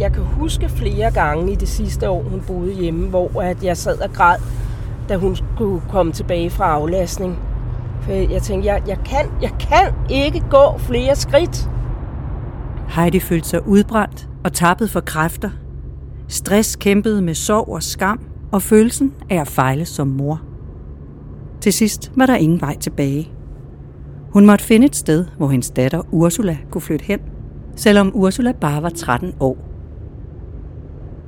jeg kan huske flere gange i det sidste år, hun boede hjemme, hvor at jeg sad og græd, da hun skulle komme tilbage fra aflastning. For jeg tænkte, jeg, jeg, kan, jeg kan ikke gå flere skridt. Heidi følte sig udbrændt og tappet for kræfter. Stress kæmpede med sorg og skam og følelsen af at fejle som mor. Til sidst var der ingen vej tilbage. Hun måtte finde et sted, hvor hendes datter Ursula kunne flytte hen, selvom Ursula bare var 13 år.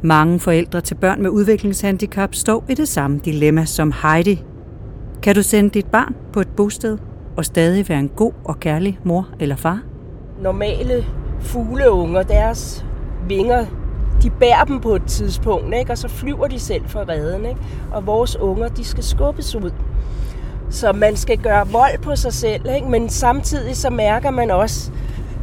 Mange forældre til børn med udviklingshandicap står i det samme dilemma som Heidi. Kan du sende dit barn på et bosted og stadig være en god og kærlig mor eller far? Normale fugleunger, deres vinger, de bærer dem på et tidspunkt, ikke? og så flyver de selv fra redden. Ikke? Og vores unger, de skal skubbes ud. Så man skal gøre vold på sig selv, ikke? men samtidig så mærker man også,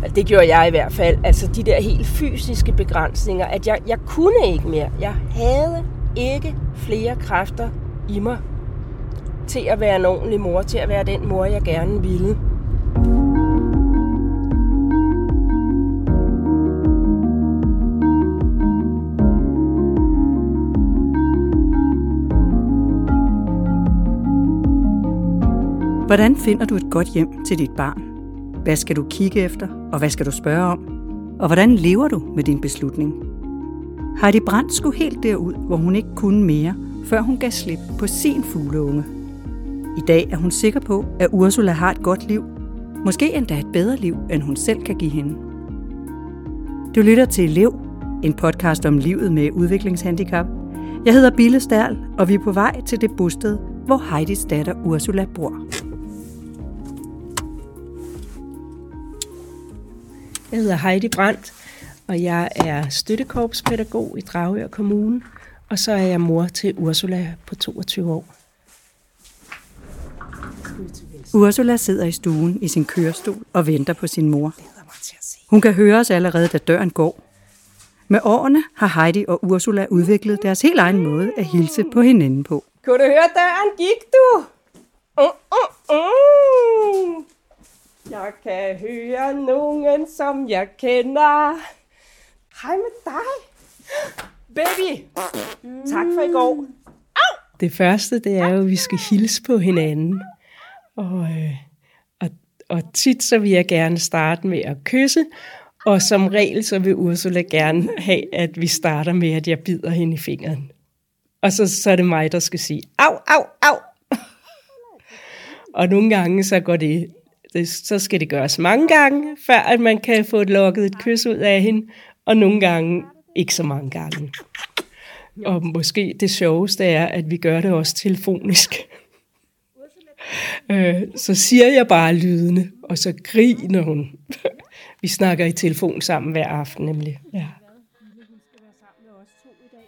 Altså, det gjorde jeg i hvert fald, altså de der helt fysiske begrænsninger, at jeg, jeg kunne ikke mere. Jeg havde ikke flere kræfter i mig til at være en ordentlig mor, til at være den mor, jeg gerne ville. Hvordan finder du et godt hjem til dit barn? Hvad skal du kigge efter, og hvad skal du spørge om? Og hvordan lever du med din beslutning? Heidi Brandt skulle helt derud, hvor hun ikke kunne mere, før hun gav slip på sin fugleunge. I dag er hun sikker på, at Ursula har et godt liv. Måske endda et bedre liv, end hun selv kan give hende. Du lytter til Lev, en podcast om livet med udviklingshandicap. Jeg hedder Bille Stærl, og vi er på vej til det bosted, hvor Heidis datter Ursula bor. Jeg hedder Heidi Brandt, og jeg er støttekorpspædagog i Dragør Kommune, og så er jeg mor til Ursula på 22 år. Ursula sidder i stuen i sin kørestol og venter på sin mor. Hun kan høre os allerede, da døren går. Med årene har Heidi og Ursula udviklet deres helt egen måde at hilse på hinanden på. Kunne du høre døren? Gik du? Uh, uh, uh. Jeg kan høre nogen, som jeg kender. Hej med dig. Baby, tak for i går. Au! Det første, det er jo, at vi skal hilse på hinanden. Og, øh, og, og tit så vil jeg gerne starte med at kysse, og som regel så vil Ursula gerne have, at vi starter med, at jeg bider hende i fingeren. Og så, så er det mig, der skal sige, au, au, au. og nogle gange så går det, det, så skal det gøres mange gange, før at man kan få et lukket et kys ud af hende, og nogle gange ikke så mange gange. Og måske det sjoveste er, at vi gør det også telefonisk. Øh, så siger jeg bare lydene, og så griner hun. Vi snakker i telefon sammen hver aften nemlig. Ja.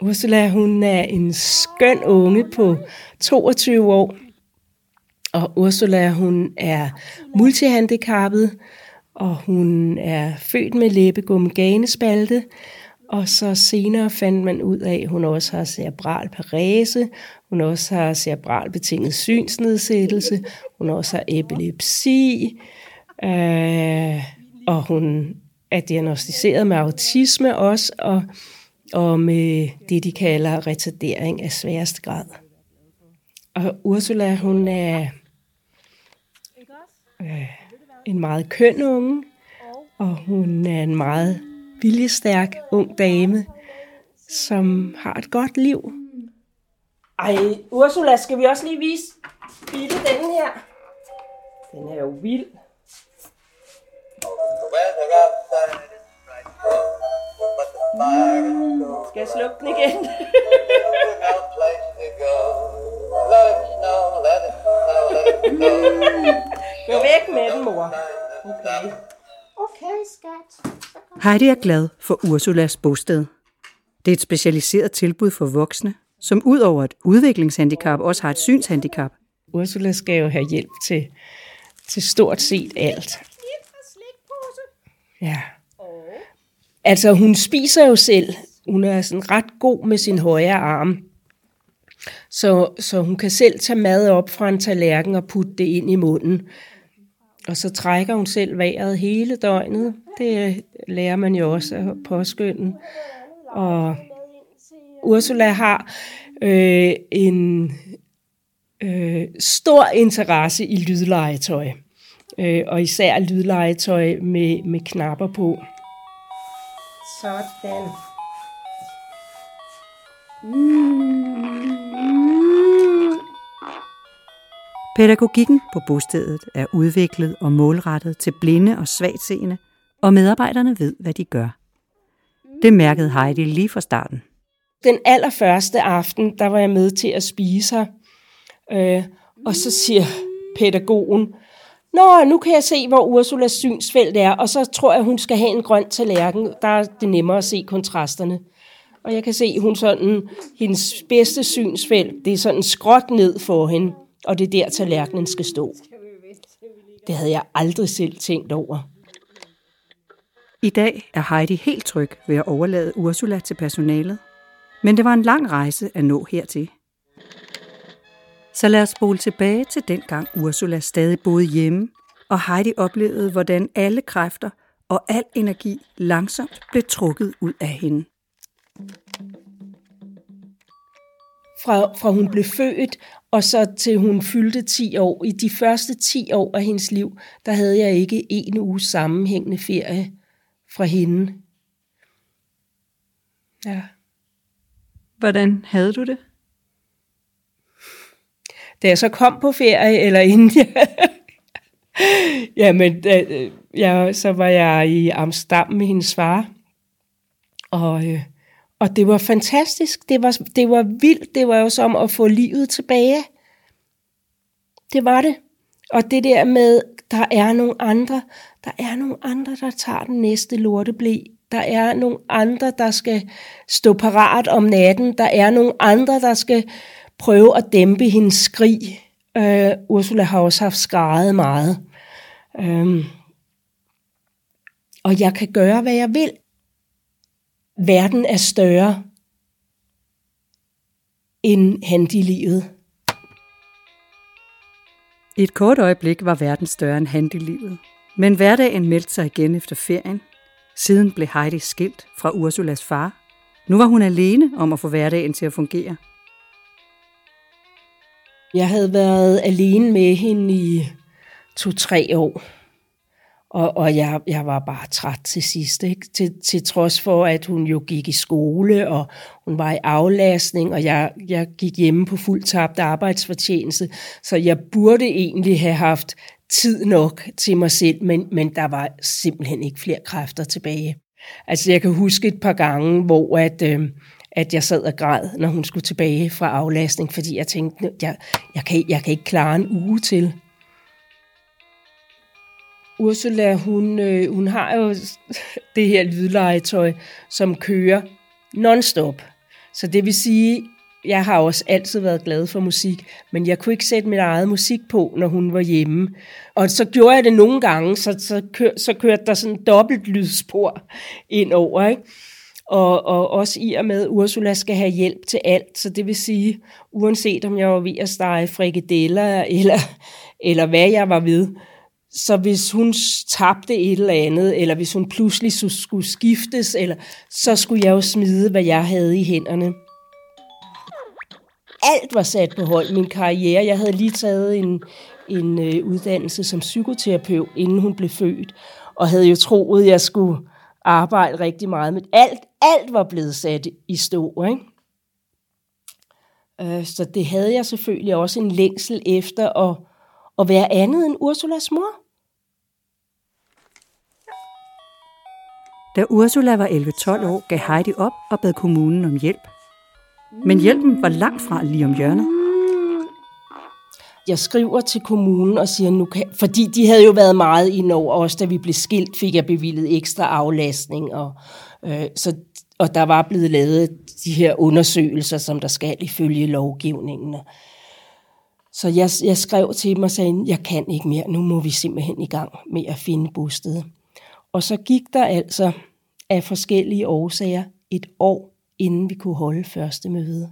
Ursula, hun er en skøn unge på 22 år. Og Ursula, hun er multihandicappet, og hun er født med læbegum ganespalte. Og så senere fandt man ud af, at hun også har cerebral parese, hun også har cerebral betinget synsnedsættelse, hun også har epilepsi, øh, og hun er diagnostiseret med autisme også, og, og med det, de kalder retardering af sværeste grad. Og Ursula, hun er øh, en meget køn unge, og hun er en meget viljestærk ung dame, som har et godt liv. Ej, Ursula, skal vi også lige vise Bille den her? Den er jo vild. Mm, skal jeg slukke den igen? Gå væk med den, mor. Okay. Okay, skat. Heidi er glad for Ursulas bosted. Det er et specialiseret tilbud for voksne, som ud over et udviklingshandicap også har et synshandicap. Ursula skal jo have hjælp til, til stort set alt. Ja. Altså, hun spiser jo selv. Hun er sådan ret god med sin højre arm. Så, så hun kan selv tage mad op fra en tallerken og putte det ind i munden. Og så trækker hun selv vejret hele døgnet. Det øh, lærer man jo også at påskynde. Og Ursula har øh, en øh, stor interesse i lydlegetøj. Øh, og især lydlegetøj med, med knapper på. Sådan. Mm. Pædagogikken på bostedet er udviklet og målrettet til blinde og svagtseende, og medarbejderne ved, hvad de gør. Det mærkede Heidi lige fra starten. Den allerførste aften, der var jeg med til at spise her. Øh, og så siger pædagogen, Nå, nu kan jeg se, hvor Ursulas synsfelt er, og så tror jeg, hun skal have en grøn tallerken. Der er det nemmere at se kontrasterne. Og jeg kan se, hun sådan, hendes bedste synsfelt, det er sådan skråt ned for hende, og det er der, tallerkenen skal stå. Det havde jeg aldrig selv tænkt over. I dag er Heidi helt tryg ved at overlade Ursula til personalet. Men det var en lang rejse at nå hertil. Så lad os spole tilbage til dengang Ursula stadig boede hjemme, og Heidi oplevede, hvordan alle kræfter og al energi langsomt blev trukket ud af hende. Fra, fra hun blev født, og så til hun fyldte 10 år. I de første 10 år af hendes liv, der havde jeg ikke en uge sammenhængende ferie fra hende. Ja. Hvordan havde du det? Da jeg så kom på ferie, eller inden jeg... Jamen, da, ja, så var jeg i Amsterdam med hendes far. Og, øh, og det var fantastisk. Det var, det var vildt. Det var jo som at få livet tilbage. Det var det. Og det der med, der er nogle andre, der er nogle andre, der tager den næste lorteblæ. Der er nogle andre, der skal stå parat om natten. Der er nogle andre, der skal prøve at dæmpe hendes skrig. Øh, Ursula har også haft skrejet meget. Um, og jeg kan gøre, hvad jeg vil. Verden er større end handilivet. I et kort øjeblik var verden større end handilivet. Men hverdagen meldte sig igen efter ferien. Siden blev Heidi skilt fra Ursulas far. Nu var hun alene om at få hverdagen til at fungere. Jeg havde været alene med hende i to-tre år. Og, og jeg, jeg var bare træt til sidst, ikke? Til, til trods for, at hun jo gik i skole, og hun var i aflastning, og jeg, jeg gik hjemme på fuldtabt arbejdsfortjeneste, så jeg burde egentlig have haft tid nok til mig selv, men, men der var simpelthen ikke flere kræfter tilbage. Altså jeg kan huske et par gange, hvor at, øh, at jeg sad og græd, når hun skulle tilbage fra aflastning, fordi jeg tænkte, jeg, jeg, kan, jeg kan ikke klare en uge til. Ursula, hun, øh, hun har jo det her lydlegetøj, som kører non-stop. Så det vil sige, jeg har også altid været glad for musik, men jeg kunne ikke sætte mit eget musik på, når hun var hjemme. Og så gjorde jeg det nogle gange, så, så, kør, så kørte der sådan en dobbelt lydspor ind over. Ikke? Og, og også i og med, at Ursula skal have hjælp til alt. Så det vil sige, uanset om jeg var ved at stege frikadeller, eller, eller hvad jeg var ved, så hvis hun tabte et eller andet, eller hvis hun pludselig skulle skiftes, eller, så skulle jeg jo smide, hvad jeg havde i hænderne. Alt var sat på hold, min karriere. Jeg havde lige taget en, en øh, uddannelse som psykoterapeut, inden hun blev født, og havde jo troet, jeg skulle arbejde rigtig meget med alt. Alt var blevet sat i stå, ikke? Øh, så det havde jeg selvfølgelig også en længsel efter at, at være andet end Ursulas mor. Da Ursula var 11-12 år, gav Heidi op og bad kommunen om hjælp. Men hjælpen var langt fra lige om hjørnet. Jeg skriver til kommunen og siger, nu kan, fordi de havde jo været meget i over også da vi blev skilt, fik jeg bevillet ekstra aflastning, og, øh, så, og der var blevet lavet de her undersøgelser, som der skal ifølge lovgivningen. Så jeg, jeg skrev til dem og sagde, jeg kan ikke mere, nu må vi simpelthen i gang med at finde bosted. Og så gik der altså af forskellige årsager et år, inden vi kunne holde første møde.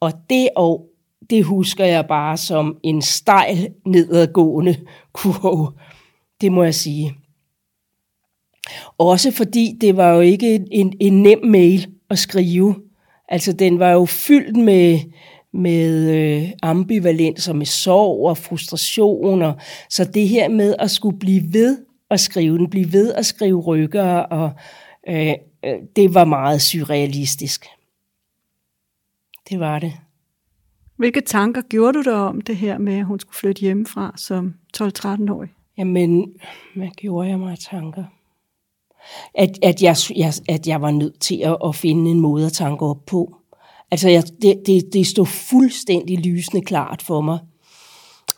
Og det år, det husker jeg bare som en stejl nedadgående kurve. Det må jeg sige. Også fordi det var jo ikke en, en nem mail at skrive. Altså den var jo fyldt med, med øh, ambivalens og med sorg og frustrationer. Så det her med at skulle blive ved at skrive den, blive ved at skrive rykker, og øh, øh, det var meget surrealistisk. Det var det. Hvilke tanker gjorde du dig om det her med, at hun skulle flytte hjemmefra som 12-13-årig? Jamen, hvad gjorde jeg mig tanker? At, at, jeg, jeg, at jeg var nødt til at, at finde en måde at tanke op på. Altså, jeg, det, det, det stod fuldstændig lysende klart for mig.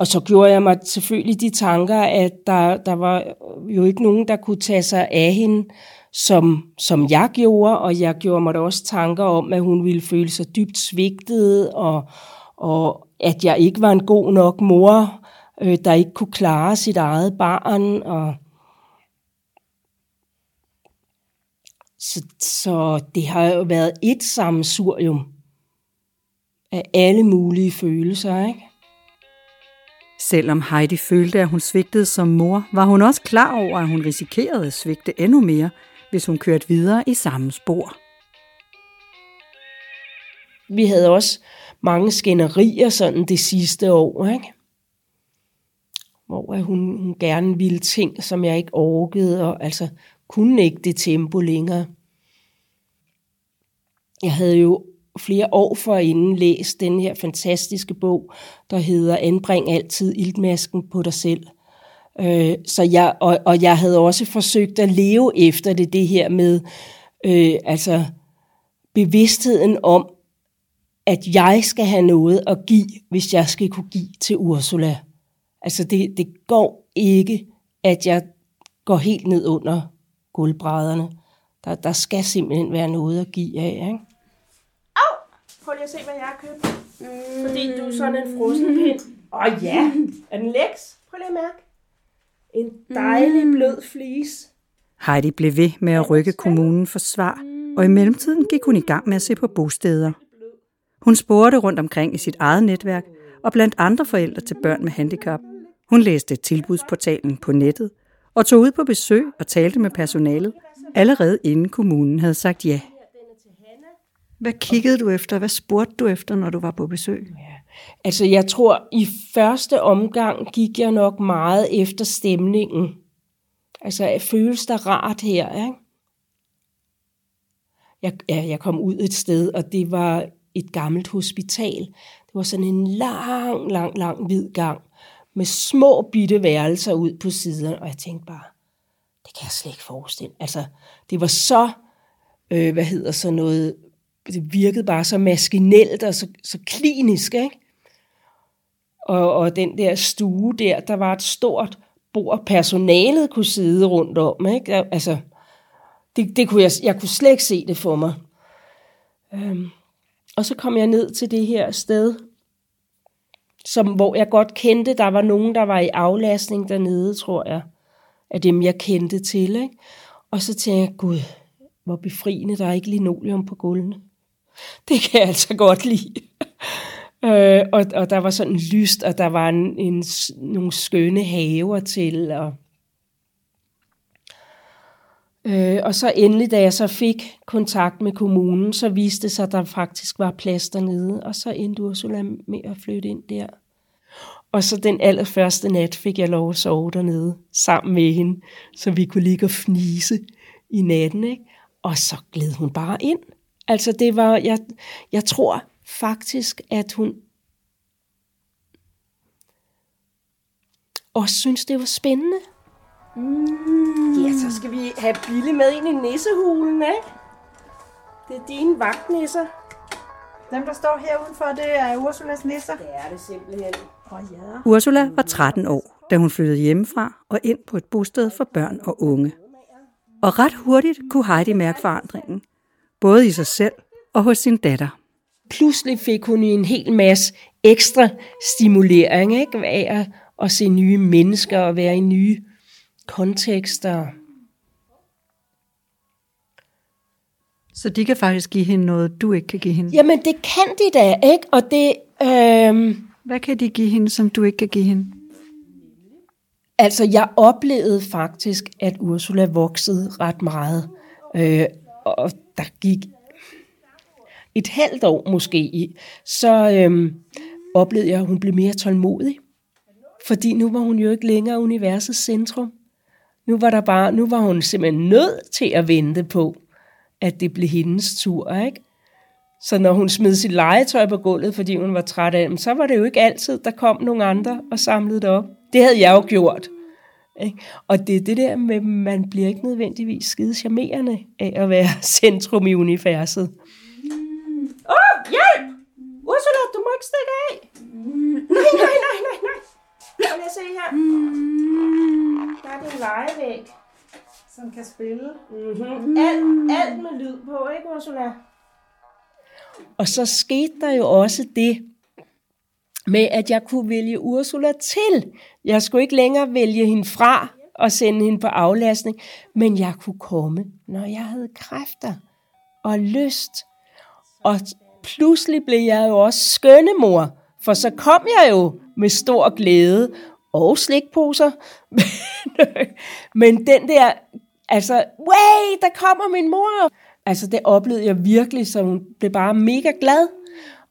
Og så gjorde jeg mig selvfølgelig de tanker, at der, der var jo ikke nogen, der kunne tage sig af hende, som, som jeg gjorde, og jeg gjorde mig da også tanker om, at hun ville føle sig dybt svigtet, og, og at jeg ikke var en god nok mor, øh, der ikke kunne klare sit eget barn. Og så, så det har jo været et sammensurium af alle mulige følelser, ikke? Selvom Heidi følte, at hun svigtede som mor, var hun også klar over, at hun risikerede at svigte endnu mere, hvis hun kørte videre i samme spor. Vi havde også mange skænderier sådan det sidste år, ikke? hvor hun, hun gerne ville ting, som jeg ikke orkede, og altså kunne ikke det tempo længere. Jeg havde jo flere år forinden læst den her fantastiske bog, der hedder Anbring altid iltmasken på dig selv. Øh, så jeg, og, og jeg havde også forsøgt at leve efter det, det her med øh, altså bevidstheden om, at jeg skal have noget at give, hvis jeg skal kunne give til Ursula. Altså det, det går ikke, at jeg går helt ned under gulvbrædderne. Der, der skal simpelthen være noget at give af. Ikke? Prøv lige at se, hvad jeg har købt. Mm. Fordi du er sådan en frossen pind. Åh oh, ja, er den læks? Prøv lige at mærke. En dejlig mm. blød flis. Heidi blev ved med at rykke kommunen for svar, og i mellemtiden gik hun i gang med at se på bosteder. Hun spurgte rundt omkring i sit eget netværk, og blandt andre forældre til børn med handicap. Hun læste tilbudsportalen på nettet og tog ud på besøg og talte med personalet, allerede inden kommunen havde sagt ja. Hvad kiggede du efter? Hvad spurgte du efter, når du var på besøg? Ja. Altså, jeg tror, i første omgang gik jeg nok meget efter stemningen. Altså, føles der rart her, ikke? Jeg, ja, jeg kom ud et sted, og det var et gammelt hospital. Det var sådan en lang, lang, lang hvid gang med små bitte værelser ud på siden, og jeg tænkte bare, det kan jeg slet ikke forestille. Altså, det var så, øh, hvad hedder så noget, det virkede bare så maskinelt og så, så klinisk, ikke? Og, og den der stue der, der var et stort bord, personalet kunne sidde rundt om, ikke? Altså, det, det kunne jeg, jeg kunne slet ikke se det for mig. Øhm, og så kom jeg ned til det her sted, som, hvor jeg godt kendte, der var nogen, der var i aflastning dernede, tror jeg, af dem, jeg kendte til. Ikke? Og så tænkte jeg, gud, hvor befriende, der er ikke linoleum på gulvene. Det kan jeg altså godt lide. øh, og, og der var sådan lyst, og der var en, en, nogle skønne haver til, og Øh, og så endelig, da jeg så fik kontakt med kommunen, så viste det sig, at der faktisk var plads dernede, og så endte Ursula med at flytte ind der. Og så den allerførste nat fik jeg lov at sove dernede sammen med hende, så vi kunne ligge og fnise i natten. Ikke? Og så gled hun bare ind. Altså det var, jeg, jeg tror faktisk, at hun også synes, det var spændende. Mm. Ja, så skal vi have Bille med ind i nissehulen, ikke? Det er dine vagtnisser. Dem, der står her udenfor, det er Ursulas nisser. Det er det simpelthen. Oh, ja. Ursula var 13 år, da hun flyttede hjemmefra og ind på et bosted for børn og unge. Og ret hurtigt kunne Heidi mærke forandringen, både i sig selv og hos sin datter. Pludselig fik hun en hel masse ekstra stimulering ikke? af at, at se nye mennesker og være i nye kontekster. Så de kan faktisk give hende noget, du ikke kan give hende? Jamen, det kan de da, ikke? Og det... Øh... Hvad kan de give hende, som du ikke kan give hende? Altså, jeg oplevede faktisk, at Ursula voksede ret meget. Øh, og der gik et halvt år måske i, så øhm, oplevede jeg, at hun blev mere tålmodig. Fordi nu var hun jo ikke længere universets centrum. Nu var, der bare, nu var hun simpelthen nødt til at vente på, at det blev hendes tur. Ikke? Så når hun smed sit legetøj på gulvet, fordi hun var træt af dem, så var det jo ikke altid, der kom nogen andre og samlede det op. Det havde jeg jo gjort. Ikke? Og det er det der med, at man bliver ikke nødvendigvis skide charmerende af at være centrum i universet. Åh, oh, hjælp! Ursula, du må ikke stikke af! Nej, nej, nej, nej, nej! Lad mig se her. Der er det en legevæg. Som kan spille. Mm-hmm. Alt, alt med lyd på, ikke Ursula? Og så skete der jo også det, med at jeg kunne vælge Ursula til. Jeg skulle ikke længere vælge hende fra og sende hende på aflastning, men jeg kunne komme, når jeg havde kræfter og lyst. Og pludselig blev jeg jo også skønnemor, for så kom jeg jo med stor glæde og slikposer. men den der, altså, way, der kommer min mor. Altså det oplevede jeg virkelig, så hun blev bare mega glad.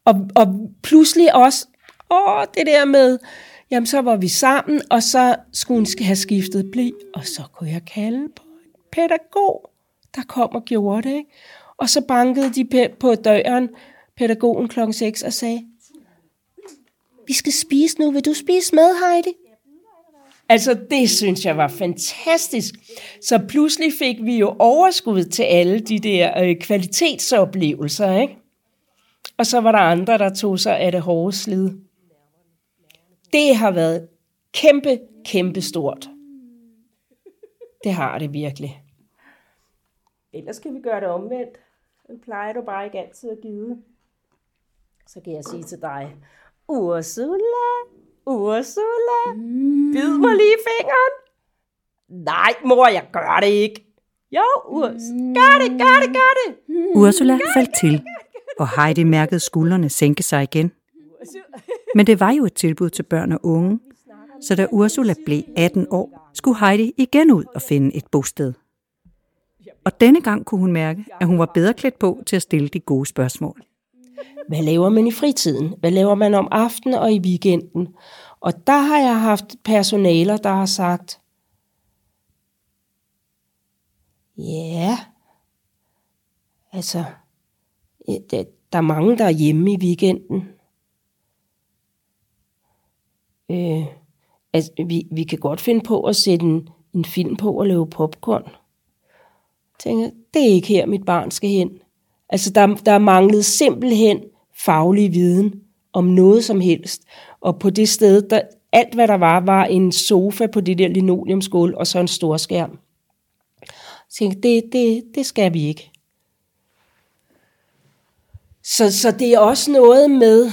Og, og pludselig også, åh, det der med, jamen så var vi sammen, og så skulle hun have skiftet bli, og så kunne jeg kalde på en pædagog, der kom og gjorde det. Ikke? Og så bankede de på døren, pædagogen klokken 6, og sagde, vi skal spise nu, vil du spise med, Heidi? Altså, det synes jeg var fantastisk. Så pludselig fik vi jo overskud til alle de der øh, kvalitetsoplevelser, ikke? Og så var der andre, der tog sig af det hårde slid. Det har været kæmpe, kæmpe stort. Det har det virkelig. Ellers kan vi gøre det omvendt. Den plejer du bare ikke altid at give. Så kan jeg sige til dig, Ursula, Ursula, mm. bid mig lige fingeren. Nej, mor, jeg gør det ikke. Jo, Urs, gør det, gør det, gør det. Ursula faldt til, og Heidi mærkede skuldrene sænke sig igen. Men det var jo et tilbud til børn og unge, så da Ursula blev 18 år, skulle Heidi igen ud og finde et bosted. Og denne gang kunne hun mærke, at hun var bedre klædt på til at stille de gode spørgsmål. Hvad laver man i fritiden? Hvad laver man om aftenen og i weekenden? Og der har jeg haft personaler, der har sagt, ja, altså, der er mange, der er hjemme i weekenden. Øh, altså, vi, vi kan godt finde på at sætte en, en film på og lave popcorn. Jeg tænker, det er ikke her, mit barn skal hen. Altså, der, der er manglet simpelthen faglig viden om noget som helst. Og på det sted, der, alt hvad der var, var en sofa på det der linoleumsgulv og så en stor skærm. Så tænkte, det, det, det skal vi ikke. Så, så det er også noget med,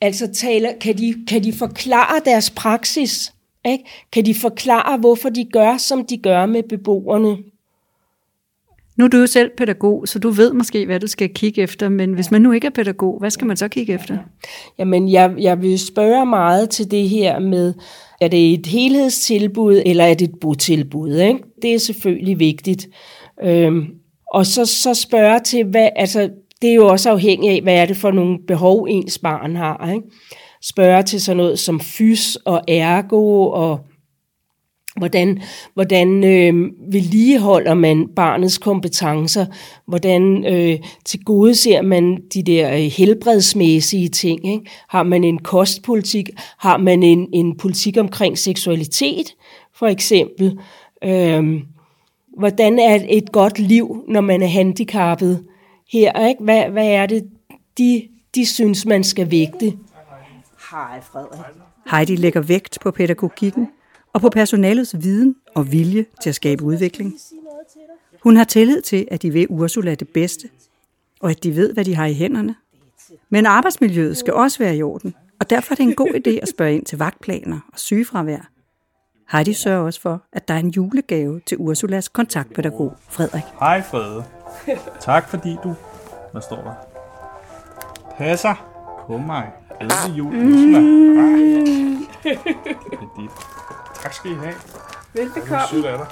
altså taler, kan, de, kan de forklare deres praksis? Ikke? Kan de forklare, hvorfor de gør, som de gør med beboerne? Nu er du jo selv pædagog, så du ved måske, hvad du skal kigge efter, men hvis man nu ikke er pædagog, hvad skal man så kigge efter? Jamen, jeg, jeg vil spørge meget til det her med, er det et helhedstilbud, eller er det et botilbud? Ikke? Det er selvfølgelig vigtigt. Øhm, og så, så spørge til, hvad, altså, det er jo også afhængigt af, hvad er det for nogle behov, ens barn har. Ikke? Spørge til sådan noget som fys og ergo og Hvordan, hvordan øh, vedligeholder man barnets kompetencer? Hvordan øh, tilgodeser man de der øh, helbredsmæssige ting? Ikke? Har man en kostpolitik? Har man en, en politik omkring seksualitet, for eksempel? Øh, hvordan er et godt liv, når man er handicappet her? Ikke? Hvad, hvad er det, de, de synes, man skal vægte? Hej, Frederik. Heidi lægger vægt på pædagogikken og på personalets viden og vilje til at skabe udvikling. Hun har tillid til, at de ved Ursula det bedste, og at de ved, hvad de har i hænderne. Men arbejdsmiljøet skal også være i orden, og derfor er det en god idé at spørge ind til vagtplaner og sygefravær. Heidi sørger også for, at der er en julegave til Ursulas kontaktpædagog, Frederik. Hej Frede. Tak fordi du... Hvad står der? Passer på mig. Glædelig jul, Ursula. Ej. Det er dit. Tak skal I have. Velbekomme. Sødt af dig.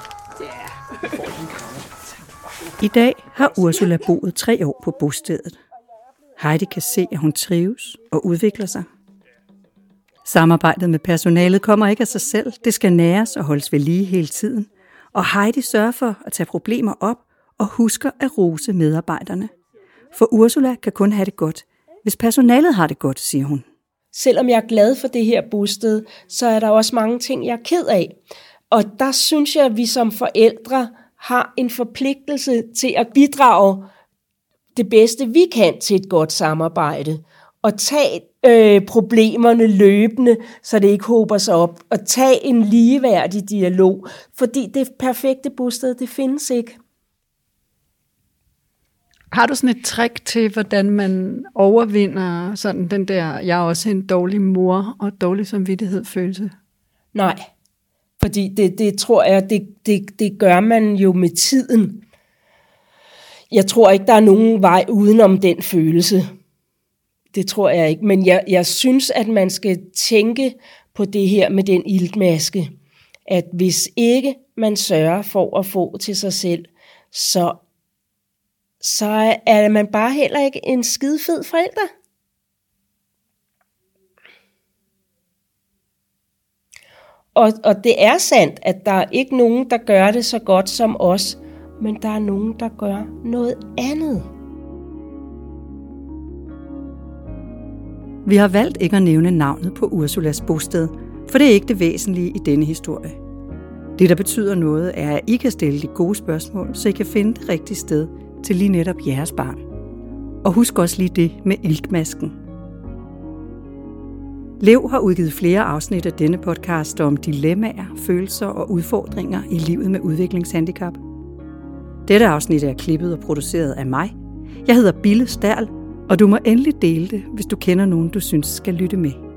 I dag har Ursula boet tre år på bostedet. Heidi kan se, at hun trives og udvikler sig. Samarbejdet med personalet kommer ikke af sig selv. Det skal næres og holdes ved lige hele tiden. Og Heidi sørger for at tage problemer op og husker at rose medarbejderne. For Ursula kan kun have det godt, hvis personalet har det godt, siger hun. Selvom jeg er glad for det her bosted, så er der også mange ting, jeg er ked af. Og der synes jeg, at vi som forældre har en forpligtelse til at bidrage det bedste, vi kan til et godt samarbejde. Og tage øh, problemerne løbende, så det ikke håber sig op. Og tage en ligeværdig dialog, fordi det perfekte bosted, det findes ikke. Har du sådan et trick til, hvordan man overvinder sådan den der, jeg er også en dårlig mor og dårlig samvittighed følelse? Nej, fordi det, det tror jeg, det, det, det gør man jo med tiden. Jeg tror ikke, der er nogen vej udenom den følelse. Det tror jeg ikke. Men jeg, jeg synes, at man skal tænke på det her med den iltmaske. At hvis ikke man sørger for at få til sig selv, så, så er man bare heller ikke en skide fed forælder. Og, og det er sandt, at der er ikke nogen, der gør det så godt som os, men der er nogen, der gør noget andet. Vi har valgt ikke at nævne navnet på Ursulas bosted, for det er ikke det væsentlige i denne historie. Det, der betyder noget, er, at I kan stille de gode spørgsmål, så I kan finde det rigtige sted til lige netop jeres barn. Og husk også lige det med iltmasken. Lev har udgivet flere afsnit af denne podcast om dilemmaer, følelser og udfordringer i livet med udviklingshandicap. Dette afsnit er klippet og produceret af mig. Jeg hedder Bille Stærl, og du må endelig dele det, hvis du kender nogen, du synes skal lytte med.